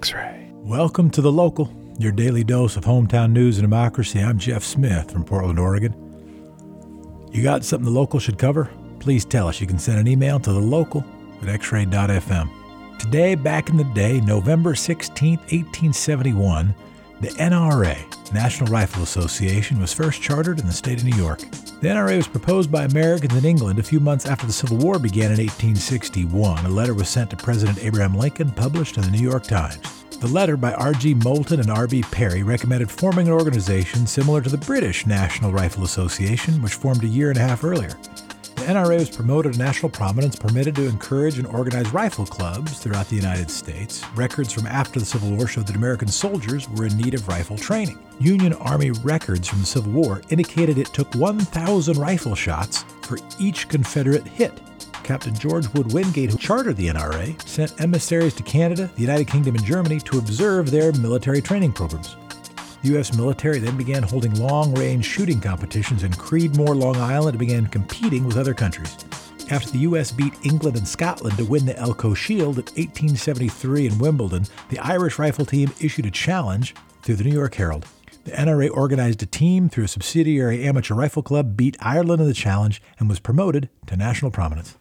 X ray. Welcome to The Local, your daily dose of hometown news and democracy. I'm Jeff Smith from Portland, Oregon. You got something the local should cover? Please tell us. You can send an email to the local at xray.fm. Today, back in the day, November 16, 1871, the NRA, National Rifle Association, was first chartered in the state of New York. The NRA was proposed by Americans in England a few months after the Civil War began in 1861. A letter was sent to President Abraham Lincoln, published in the New York Times. The letter by R.G. Moulton and R.B. Perry recommended forming an organization similar to the British National Rifle Association, which formed a year and a half earlier. NRA was promoted to national prominence, permitted to encourage and organize rifle clubs throughout the United States. Records from after the Civil War showed that American soldiers were in need of rifle training. Union Army records from the Civil War indicated it took 1,000 rifle shots for each Confederate hit. Captain George Wood Wingate, who chartered the NRA, sent emissaries to Canada, the United Kingdom, and Germany to observe their military training programs. The U.S. military then began holding long range shooting competitions in Creedmoor, Long Island, and began competing with other countries. After the U.S. beat England and Scotland to win the Elcho Shield in 1873 in Wimbledon, the Irish rifle team issued a challenge through the New York Herald. The NRA organized a team through a subsidiary amateur rifle club, beat Ireland in the challenge, and was promoted to national prominence.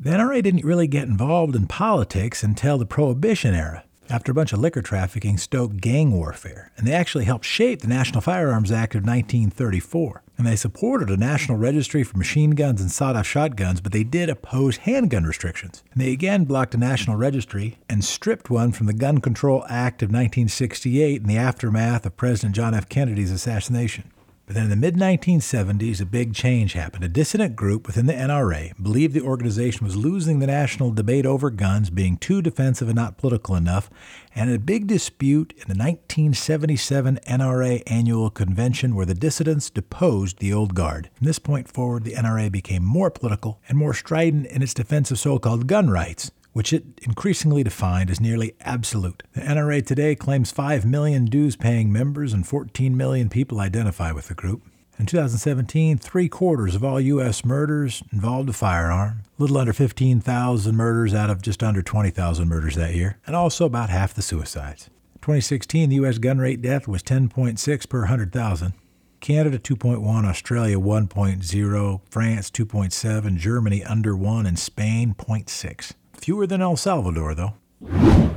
The NRA didn't really get involved in politics until the Prohibition era after a bunch of liquor trafficking stoked gang warfare, and they actually helped shape the National Firearms Act of 1934. And they supported a national registry for machine guns and sawed off shotguns, but they did oppose handgun restrictions. And they again blocked a national registry and stripped one from the Gun Control Act of 1968 in the aftermath of President John F. Kennedy's assassination. But then in the mid 1970s, a big change happened. A dissident group within the NRA believed the organization was losing the national debate over guns, being too defensive and not political enough, and a big dispute in the 1977 NRA annual convention where the dissidents deposed the old guard. From this point forward, the NRA became more political and more strident in its defense of so called gun rights which it increasingly defined as nearly absolute. The NRA today claims 5 million dues paying members and 14 million people identify with the group. In 2017, three quarters of all U.S. murders involved a firearm, a little under 15,000 murders out of just under 20,000 murders that year, and also about half the suicides. 2016, the U.S. gun rate death was 10.6 per 100,000. Canada 2.1, Australia 1.0, France 2.7, Germany under 1, and Spain 0.6. Fewer than El Salvador, though.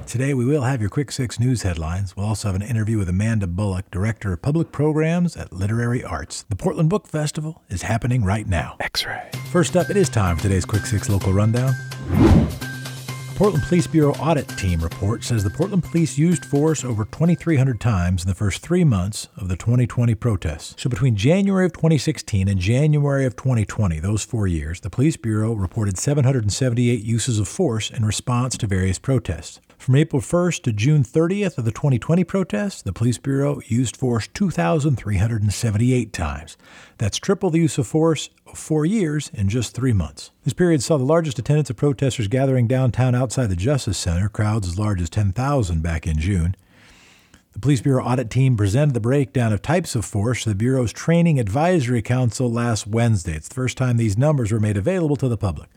Today, we will have your Quick Six news headlines. We'll also have an interview with Amanda Bullock, Director of Public Programs at Literary Arts. The Portland Book Festival is happening right now. X ray. First up, it is time for today's Quick Six local rundown. Portland Police Bureau audit team report says the Portland Police used force over 2,300 times in the first three months of the 2020 protests. So between January of 2016 and January of 2020, those four years, the Police Bureau reported 778 uses of force in response to various protests. From April 1st to June 30th of the 2020 protests, the Police Bureau used force 2,378 times. That's triple the use of force of four years in just three months. This period saw the largest attendance of protesters gathering downtown outside the Justice Center, crowds as large as 10,000 back in June. The Police Bureau audit team presented the breakdown of types of force to the Bureau's Training Advisory Council last Wednesday. It's the first time these numbers were made available to the public.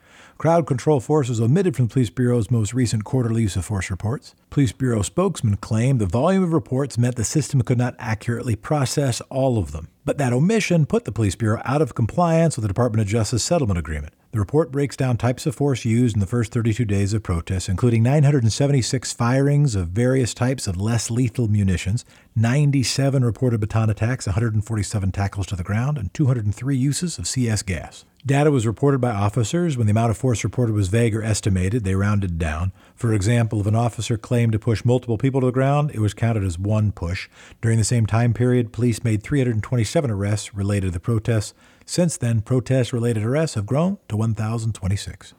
Crowd control force was omitted from the Police Bureau's most recent quarterly use of force reports. Police Bureau spokesman claimed the volume of reports meant the system could not accurately process all of them. But that omission put the Police Bureau out of compliance with the Department of Justice settlement agreement. The report breaks down types of force used in the first 32 days of protests, including 976 firings of various types of less lethal munitions, 97 reported baton attacks, 147 tackles to the ground, and 203 uses of CS gas. Data was reported by officers. When the amount of force reported was vague or estimated, they rounded down. For example, if an officer claimed to push multiple people to the ground, it was counted as one push. During the same time period, police made 327 arrests related to the protests. Since then, protest related arrests have grown to 1,026.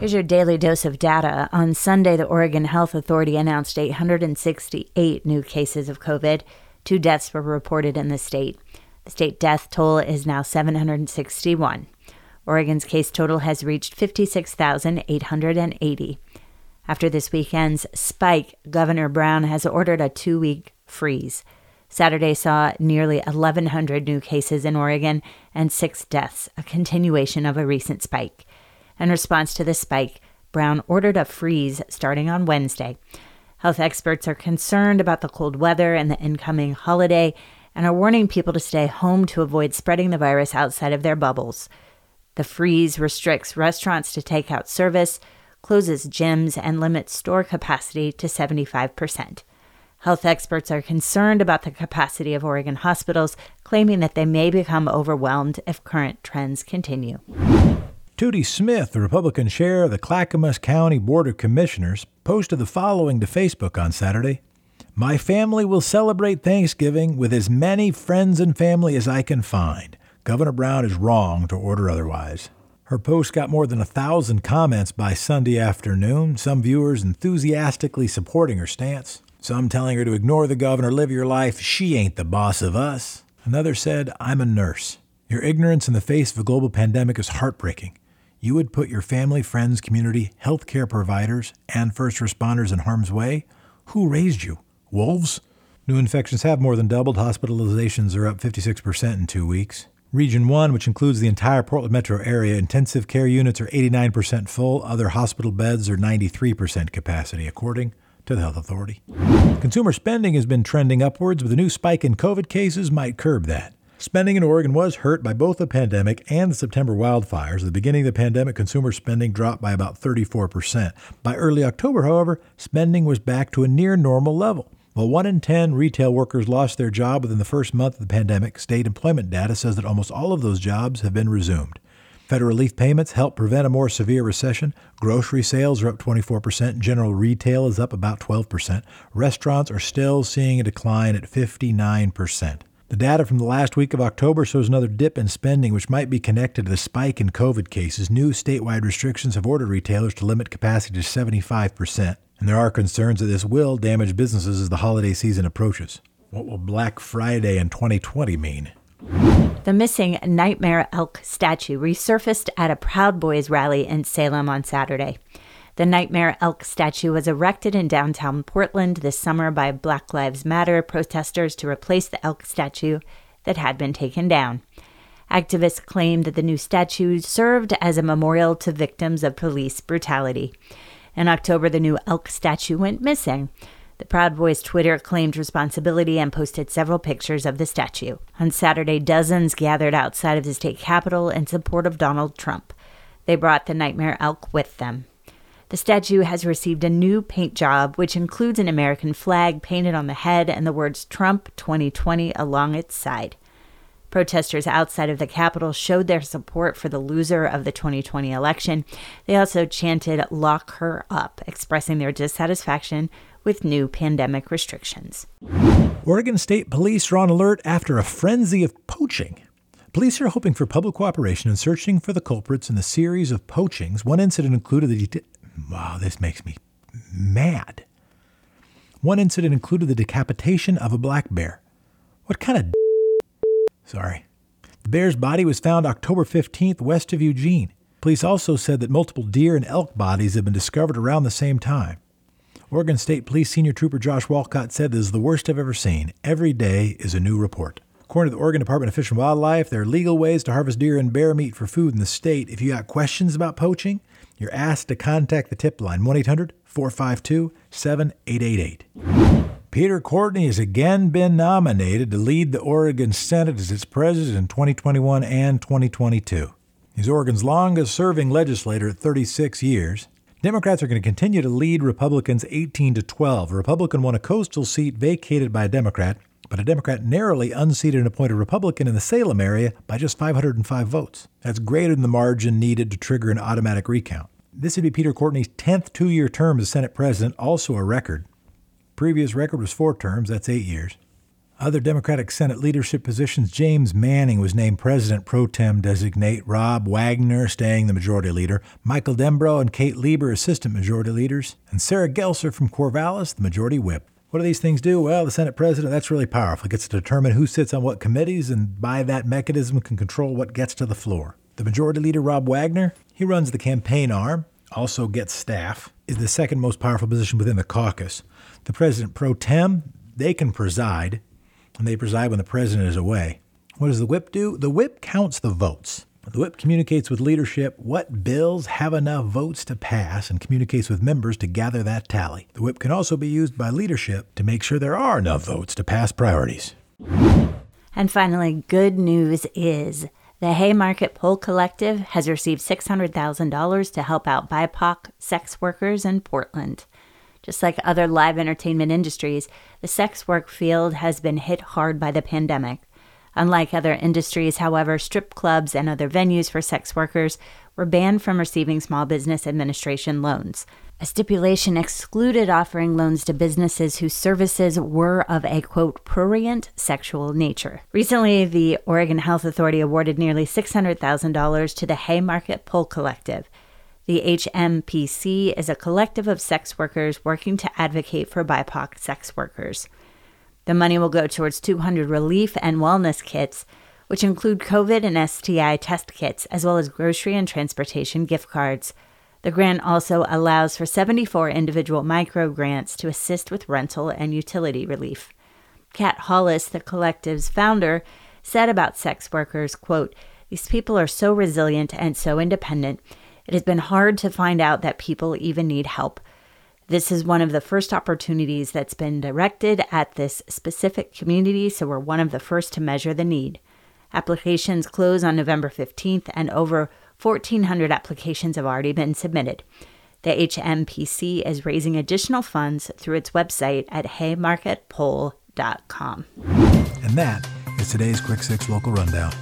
Here's your daily dose of data. On Sunday, the Oregon Health Authority announced 868 new cases of COVID. Two deaths were reported in the state. The state death toll is now 761. Oregon's case total has reached 56,880. After this weekend's spike, Governor Brown has ordered a two week freeze. Saturday saw nearly 1,100 new cases in Oregon and six deaths, a continuation of a recent spike. In response to the spike, Brown ordered a freeze starting on Wednesday. Health experts are concerned about the cold weather and the incoming holiday and are warning people to stay home to avoid spreading the virus outside of their bubbles. The freeze restricts restaurants to takeout service, closes gyms, and limits store capacity to 75%. Health experts are concerned about the capacity of Oregon hospitals, claiming that they may become overwhelmed if current trends continue. Tootie Smith, the Republican chair of the Clackamas County Board of Commissioners, posted the following to Facebook on Saturday My family will celebrate Thanksgiving with as many friends and family as I can find. Governor Brown is wrong to order otherwise. Her post got more than a thousand comments by Sunday afternoon, some viewers enthusiastically supporting her stance, some telling her to ignore the governor, live your life, she ain't the boss of us. Another said, I'm a nurse. Your ignorance in the face of a global pandemic is heartbreaking you would put your family, friends, community, healthcare providers, and first responders in harm's way? Who raised you? Wolves? New infections have more than doubled. Hospitalizations are up 56% in two weeks. Region 1, which includes the entire Portland metro area, intensive care units are 89% full. Other hospital beds are 93% capacity, according to the Health Authority. Consumer spending has been trending upwards, but the new spike in COVID cases might curb that. Spending in Oregon was hurt by both the pandemic and the September wildfires. At the beginning of the pandemic, consumer spending dropped by about 34%. By early October, however, spending was back to a near normal level. While one in 10 retail workers lost their job within the first month of the pandemic, state employment data says that almost all of those jobs have been resumed. Federal relief payments help prevent a more severe recession. Grocery sales are up 24%. General retail is up about 12%. Restaurants are still seeing a decline at 59%. The data from the last week of October shows another dip in spending, which might be connected to the spike in COVID cases. New statewide restrictions have ordered retailers to limit capacity to 75%, and there are concerns that this will damage businesses as the holiday season approaches. What will Black Friday in 2020 mean? The missing Nightmare Elk statue resurfaced at a Proud Boys rally in Salem on Saturday. The Nightmare Elk statue was erected in downtown Portland this summer by Black Lives Matter protesters to replace the elk statue that had been taken down. Activists claimed that the new statue served as a memorial to victims of police brutality. In October, the new elk statue went missing. The Proud Boys Twitter claimed responsibility and posted several pictures of the statue. On Saturday, dozens gathered outside of the state capitol in support of Donald Trump. They brought the Nightmare Elk with them. The statue has received a new paint job, which includes an American flag painted on the head and the words Trump 2020 along its side. Protesters outside of the Capitol showed their support for the loser of the 2020 election. They also chanted, Lock her up, expressing their dissatisfaction with new pandemic restrictions. Oregon State Police are on alert after a frenzy of poaching. Police are hoping for public cooperation in searching for the culprits in the series of poachings. One incident included the det- Wow, this makes me mad. One incident included the decapitation of a black bear. What kind of. Sorry. The bear's body was found October 15th west of Eugene. Police also said that multiple deer and elk bodies had been discovered around the same time. Oregon State Police Senior Trooper Josh Walcott said this is the worst I've ever seen. Every day is a new report. According to the Oregon Department of Fish and Wildlife, there are legal ways to harvest deer and bear meat for food in the state. If you got questions about poaching, you're asked to contact the tip line 1 800 452 7888. Peter Courtney has again been nominated to lead the Oregon Senate as its president in 2021 and 2022. He's Oregon's longest serving legislator at 36 years. Democrats are going to continue to lead Republicans 18 to 12. A Republican won a coastal seat vacated by a Democrat, but a Democrat narrowly unseated an appointed Republican in the Salem area by just 505 votes. That's greater than the margin needed to trigger an automatic recount. This would be Peter Courtney's 10th two year term as Senate president, also a record. Previous record was four terms, that's eight years. Other Democratic Senate leadership positions James Manning was named President pro tem designate, Rob Wagner staying the majority leader, Michael Dembrow and Kate Lieber assistant majority leaders, and Sara Gelser from Corvallis the majority whip. What do these things do? Well, the Senate president, that's really powerful. It gets to determine who sits on what committees and by that mechanism can control what gets to the floor. The majority leader, Rob Wagner, he runs the campaign arm, also gets staff, is the second most powerful position within the caucus. The president pro tem, they can preside, and they preside when the president is away. What does the whip do? The whip counts the votes. The whip communicates with leadership what bills have enough votes to pass and communicates with members to gather that tally. The whip can also be used by leadership to make sure there are enough votes to pass priorities. And finally, good news is the Haymarket Pole Collective has received $600,000 to help out BIPOC sex workers in Portland. Just like other live entertainment industries, the sex work field has been hit hard by the pandemic. Unlike other industries, however, strip clubs and other venues for sex workers were banned from receiving Small Business Administration loans. A stipulation excluded offering loans to businesses whose services were of a quote prurient sexual nature. Recently, the Oregon Health Authority awarded nearly $600,000 to the Haymarket Pole Collective. The HMPC is a collective of sex workers working to advocate for BIPOC sex workers. The money will go towards 200 relief and wellness kits, which include COVID and STI test kits, as well as grocery and transportation gift cards. The grant also allows for 74 individual micro grants to assist with rental and utility relief. Kat Hollis, the collective's founder, said about sex workers, quote, These people are so resilient and so independent. It has been hard to find out that people even need help. This is one of the first opportunities that's been directed at this specific community, so we're one of the first to measure the need. Applications close on November 15th, and over 1,400 applications have already been submitted. The HMPC is raising additional funds through its website at haymarketpole.com. And that is today's Quick Six Local Rundown.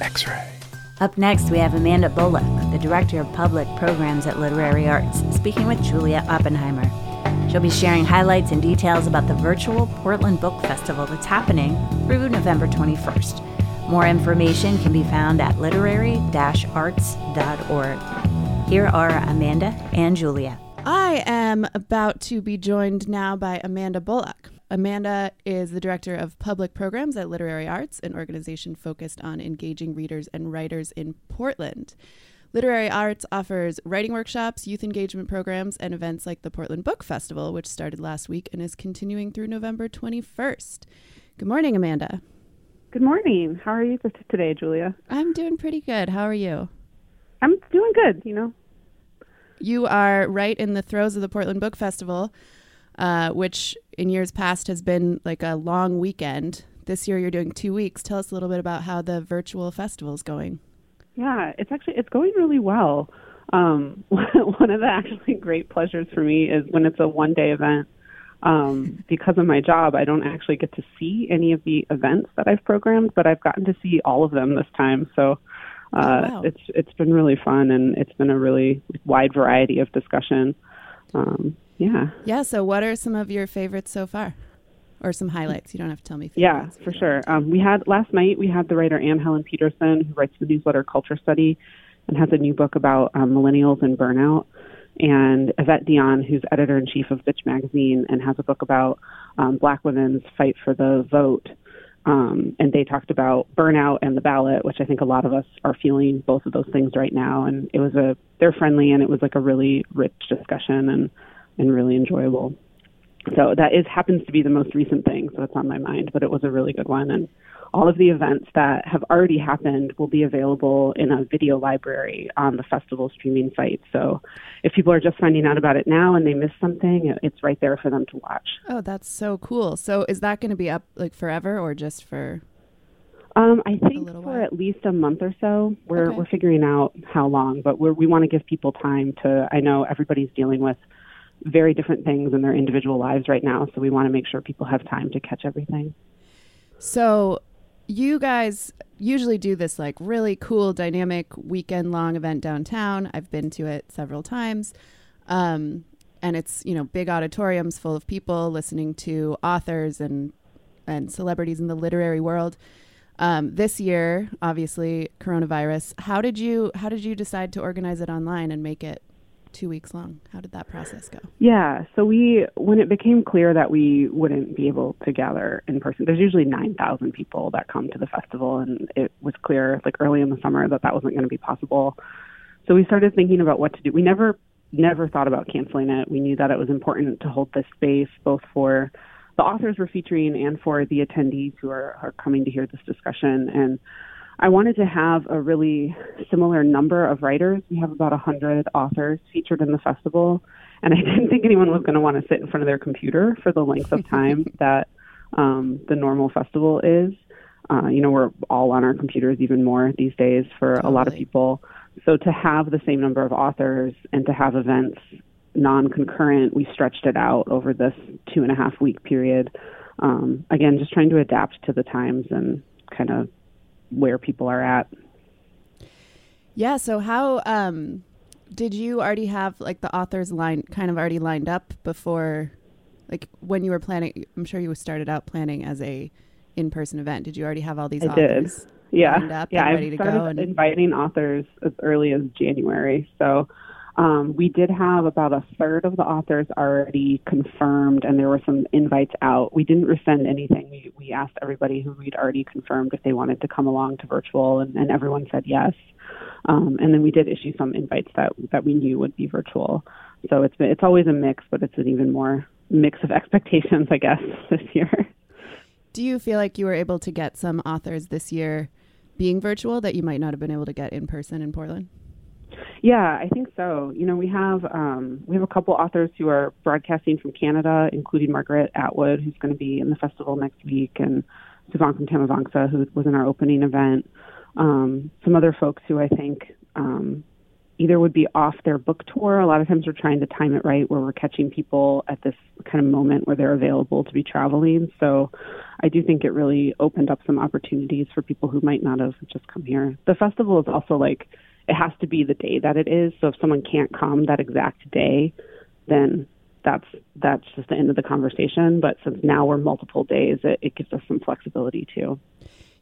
X ray. Up next, we have Amanda Bullock, the Director of Public Programs at Literary Arts, speaking with Julia Oppenheimer. She'll be sharing highlights and details about the virtual Portland Book Festival that's happening through November 21st. More information can be found at literary arts.org. Here are Amanda and Julia. I am about to be joined now by Amanda Bullock. Amanda is the director of public programs at Literary Arts, an organization focused on engaging readers and writers in Portland. Literary Arts offers writing workshops, youth engagement programs, and events like the Portland Book Festival, which started last week and is continuing through November 21st. Good morning, Amanda. Good morning. How are you today, Julia? I'm doing pretty good. How are you? I'm doing good, you know. You are right in the throes of the Portland Book Festival uh, which in years past has been like a long weekend. This year you're doing two weeks. Tell us a little bit about how the virtual festival is going. Yeah, it's actually it's going really well. Um, one of the actually great pleasures for me is when it's a one day event. Um, because of my job, I don't actually get to see any of the events that I've programmed, but I've gotten to see all of them this time. So uh, oh, wow. it's it's been really fun, and it's been a really wide variety of discussion. Um, yeah. Yeah. So, what are some of your favorites so far? Or some highlights. You don't have to tell me. Yeah, for sure. Um, we had last night. We had the writer Anne Helen Petersen, who writes the newsletter Culture Study, and has a new book about um, millennials and burnout. And Evette Dionne, who's editor in chief of Bitch Magazine, and has a book about um, Black women's fight for the vote. Um, and they talked about burnout and the ballot, which I think a lot of us are feeling both of those things right now. And it was a they're friendly, and it was like a really rich discussion. And and really enjoyable. So that is happens to be the most recent thing, so it's on my mind, but it was a really good one. And all of the events that have already happened will be available in a video library on the festival streaming site. So if people are just finding out about it now and they miss something, it's right there for them to watch. Oh, that's so cool. So is that going to be up like forever or just for um, I think for while. at least a month or so. We're okay. we're figuring out how long, but we're, we want to give people time to. I know everybody's dealing with very different things in their individual lives right now. So we want to make sure people have time to catch everything. So you guys usually do this like really cool, dynamic weekend long event downtown. I've been to it several times. Um, and it's, you know, big auditoriums full of people listening to authors and and celebrities in the literary world. Um, this year, obviously, coronavirus. How did you how did you decide to organize it online and make it two weeks long. How did that process go? Yeah, so we when it became clear that we wouldn't be able to gather in person, there's usually nine thousand people that come to the festival, and it was clear like early in the summer that that wasn't going to be possible. So we started thinking about what to do. We never never thought about canceling it. We knew that it was important to hold this space both for the authors we're featuring and for the attendees who are, are coming to hear this discussion and I wanted to have a really similar number of writers. We have about 100 authors featured in the festival, and I didn't think anyone was going to want to sit in front of their computer for the length of time that um, the normal festival is. Uh, you know, we're all on our computers even more these days for totally. a lot of people. So to have the same number of authors and to have events non-concurrent, we stretched it out over this two and a half week period. Um, again, just trying to adapt to the times and kind of where people are at. Yeah. So how um, did you already have like the authors line kind of already lined up before, like when you were planning? I'm sure you started out planning as a in-person event. Did you already have all these I authors? Did. Yeah. yeah. I started and... inviting authors as early as January. So um, we did have about a third of the authors already confirmed, and there were some invites out. We didn't resend anything. We, we asked everybody who we'd already confirmed if they wanted to come along to virtual, and, and everyone said yes. Um, and then we did issue some invites that that we knew would be virtual. So it's been, it's always a mix, but it's an even more mix of expectations, I guess, this year. Do you feel like you were able to get some authors this year being virtual that you might not have been able to get in person in Portland? Yeah, I think so. You know, we have um, we have a couple authors who are broadcasting from Canada, including Margaret Atwood, who's going to be in the festival next week, and Souvankham Thammavongsa, who was in our opening event. Um, some other folks who I think um, either would be off their book tour. A lot of times we're trying to time it right where we're catching people at this kind of moment where they're available to be traveling. So I do think it really opened up some opportunities for people who might not have just come here. The festival is also like it has to be the day that it is. So if someone can't come that exact day, then that's that's just the end of the conversation. But since now we're multiple days, it, it gives us some flexibility too.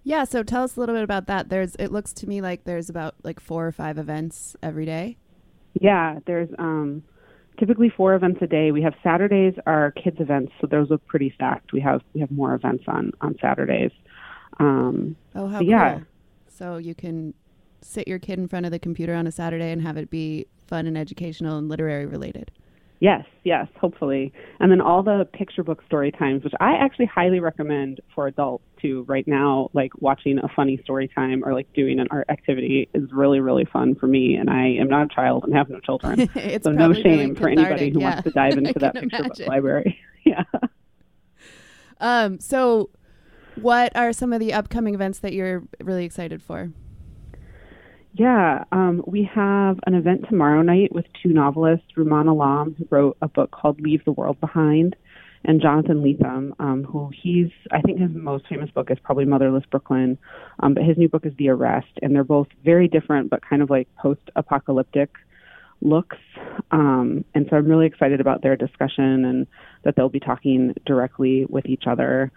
Yeah, so tell us a little bit about that. There's it looks to me like there's about like four or five events every day. Yeah, there's um typically four events a day. We have Saturdays are kids events, so those are pretty stacked. We have we have more events on on Saturdays. Um, oh, how yeah. Cool. So you can sit your kid in front of the computer on a Saturday and have it be fun and educational and literary related. Yes, yes, hopefully. And then all the picture book story times, which I actually highly recommend for adults too. Right now, like watching a funny story time or like doing an art activity is really, really fun for me. And I am not a child and have no children. so no shame really for anybody who yeah. wants to dive into that picture imagine. book library. yeah. Um, so what are some of the upcoming events that you're really excited for? Yeah, um, we have an event tomorrow night with two novelists, Rumaan Alam, who wrote a book called Leave the World Behind, and Jonathan Lethem, um, who he's, I think his most famous book is probably Motherless Brooklyn, um, but his new book is The Arrest, and they're both very different, but kind of like post apocalyptic looks. Um, and so I'm really excited about their discussion and that they'll be talking directly with each other.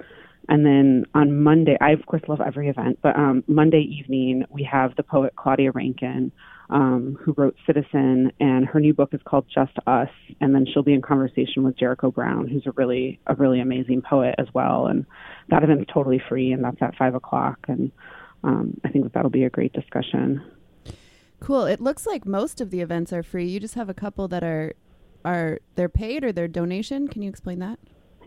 And then on Monday, I of course love every event, but um, Monday evening we have the poet Claudia Rankine, um, who wrote Citizen, and her new book is called Just Us. And then she'll be in conversation with Jericho Brown, who's a really a really amazing poet as well. And that event's totally free, and that's at five o'clock. And um, I think that that'll be a great discussion. Cool. It looks like most of the events are free. You just have a couple that are are they're paid or they're donation. Can you explain that?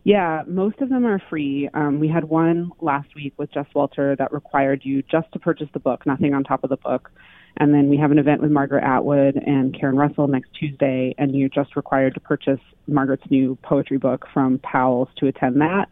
Yeah, most of them are free. Um, we had one last week with Jess Walter that required you just to purchase the book, nothing on top of the book. And then we have an event with Margaret Atwood and Karen Russell next Tuesday, and you're just required to purchase Margaret's new poetry book from Powell's to attend that.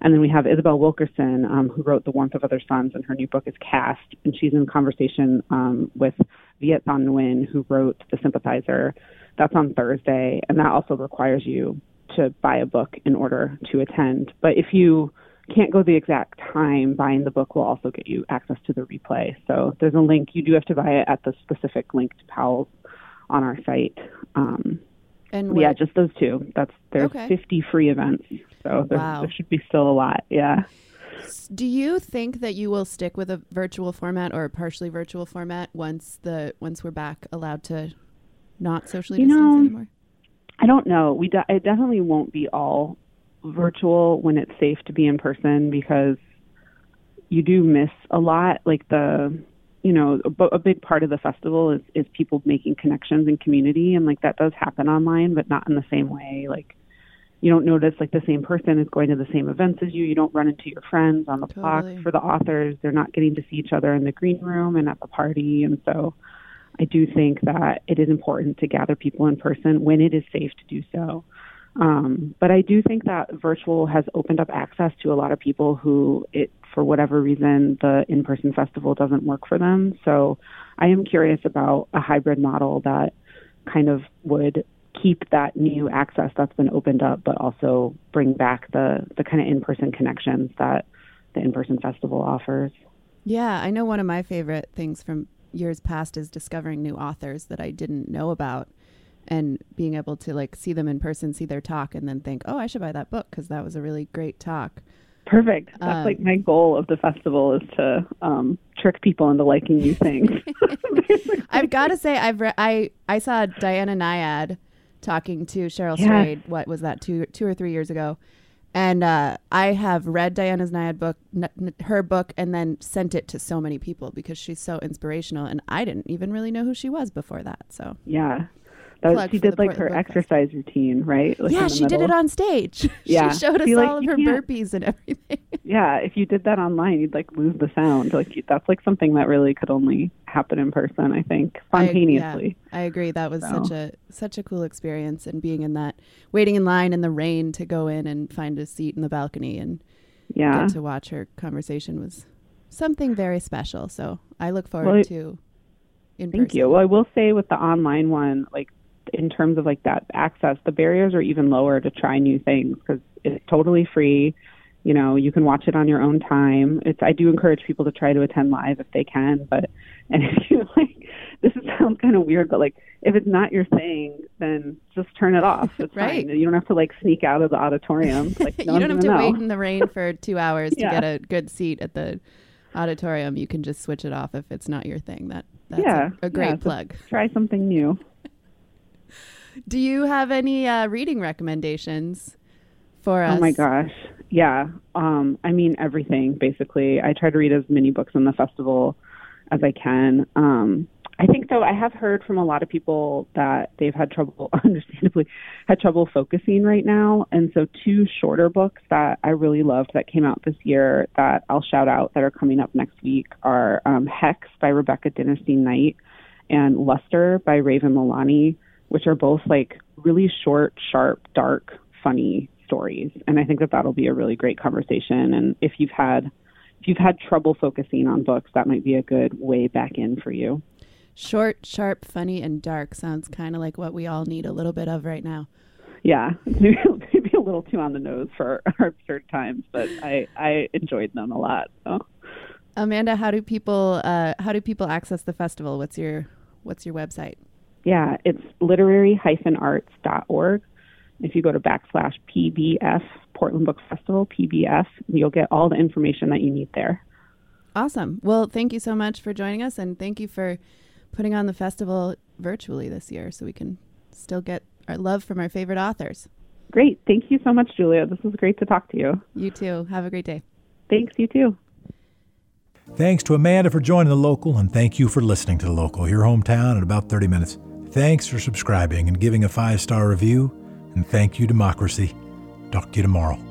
And then we have Isabel Wilkerson, um, who wrote The Warmth of Other Suns, and her new book is Caste, and she's in conversation um, with Viet Thanh Nguyen, who wrote The Sympathizer. That's on Thursday, and that also requires you to buy a book in order to attend. But if you can't go the exact time, buying the book will also get you access to the replay. So there's a link. You do have to buy it at the specific link to Powell's on our site. Um, and yeah, just those two. That's there's okay. 50 free events, so wow. there should be still a lot. Yeah. Do you think that you will stick with a virtual format or a partially virtual format once the once we're back allowed to not socially you distance know, anymore? I don't know. We de- it definitely won't be all virtual when it's safe to be in person because you do miss a lot. Like the, you know, a, a big part of the festival is is people making connections and community, and like that does happen online, but not in the same way. Like you don't notice like the same person is going to the same events as you. You don't run into your friends on the Totally. block. For the authors, they're not getting to see each other in the green room and at the party. And so I do think that it is important to gather people in person when it is safe to do so. Um, but I do think that virtual has opened up access to a lot of people who it, for whatever reason, the in-person festival doesn't work for them. So I am curious about a hybrid model that kind of would keep that new access that's been opened up, but also bring back the the kind of in-person connections that the in-person festival offers. Yeah, I know one of my favorite things from years past is discovering new authors that I didn't know about and being able to like see them in person, see their talk and then think, "Oh, I should buy that book because that was a really great talk." Perfect. That's Um, like my goal of the festival is to um, trick people into liking new things. I've got to say I've re- I I saw Diana Nyad talking to Cheryl Yes. Strayed. What was that? Two two or three years ago. And uh, I have read Diana's Nyad book, n- n- her book, and then sent it to so many people because she's so inspirational. And I didn't even really know who she was before that. So yeah. That, she did like her exercise routine, right? Like yeah, she did it on stage. Yeah. she showed us See, like, all of her burpees and everything. Yeah, if you did that online, you'd like lose the sound. Like that's like something that really could only happen in person. I think I- spontaneously. yeah, I agree. That was So. such a such a cool experience, and being in that, waiting in line in the rain to go in and find a seat in the balcony and Yeah. get to watch her conversation was something very special. So I look forward Well, to in Thank person. you. Well, I will say with the online one, like in terms of like that access, the barriers are even lower to try new things because it's totally free. You know, you can watch it on your own time. It's I do encourage people to try to attend live if they can, but and if you like this sounds kind of weird, but like if it's not your thing, then just turn it off. It's Right. fine. You don't have to like sneak out of the auditorium. Like no you don't have to know. wait in the rain for two hours to get a good seat at the auditorium. You can just switch it off if it's not your thing. That that's Yeah, a, a great yeah, plug. Try something new. Do you have any uh, reading recommendations for us? Oh my gosh. Yeah. Um, I mean everything basically. I try to read as many books in the festival as I can. Um, I think though I have heard from a lot of people that they've had trouble understandably had trouble focusing right now. And so two shorter books that I really loved that came out this year that I'll shout out that are coming up next week are um, Hex by Rebecca Dinerstein Knight and Luster by Raven Leilani, which are both like really short, sharp, dark, funny stories. And I think that that'll be a really great conversation. And if you've had if you've had trouble focusing on books, that might be a good way back in for you. Short, sharp, funny, and dark sounds kind of like what we all need a little bit of right now. Yeah, maybe, maybe a little too on the nose for our absurd times, but I I enjoyed them a lot. So. Amanda, how do people uh, how do people access the festival? What's your what's your website? Yeah, it's literary-arts.org. If you go to backslash PBF, Portland Book Festival, PBF, you'll get all the information that you need there. Awesome. Well, thank you so much for joining us, and thank you for putting on the festival virtually this year, so we can still get our love from our favorite authors. Great. Thank you so much, Julia. This was great to talk to you. You too. Have a great day. Thanks, you too. Thanks to Amanda for joining the local, and thank you for listening to the local, your hometown in about 30 minutes. Thanks for subscribing and giving a five star review, and thank you, Democracy. Talk to you tomorrow.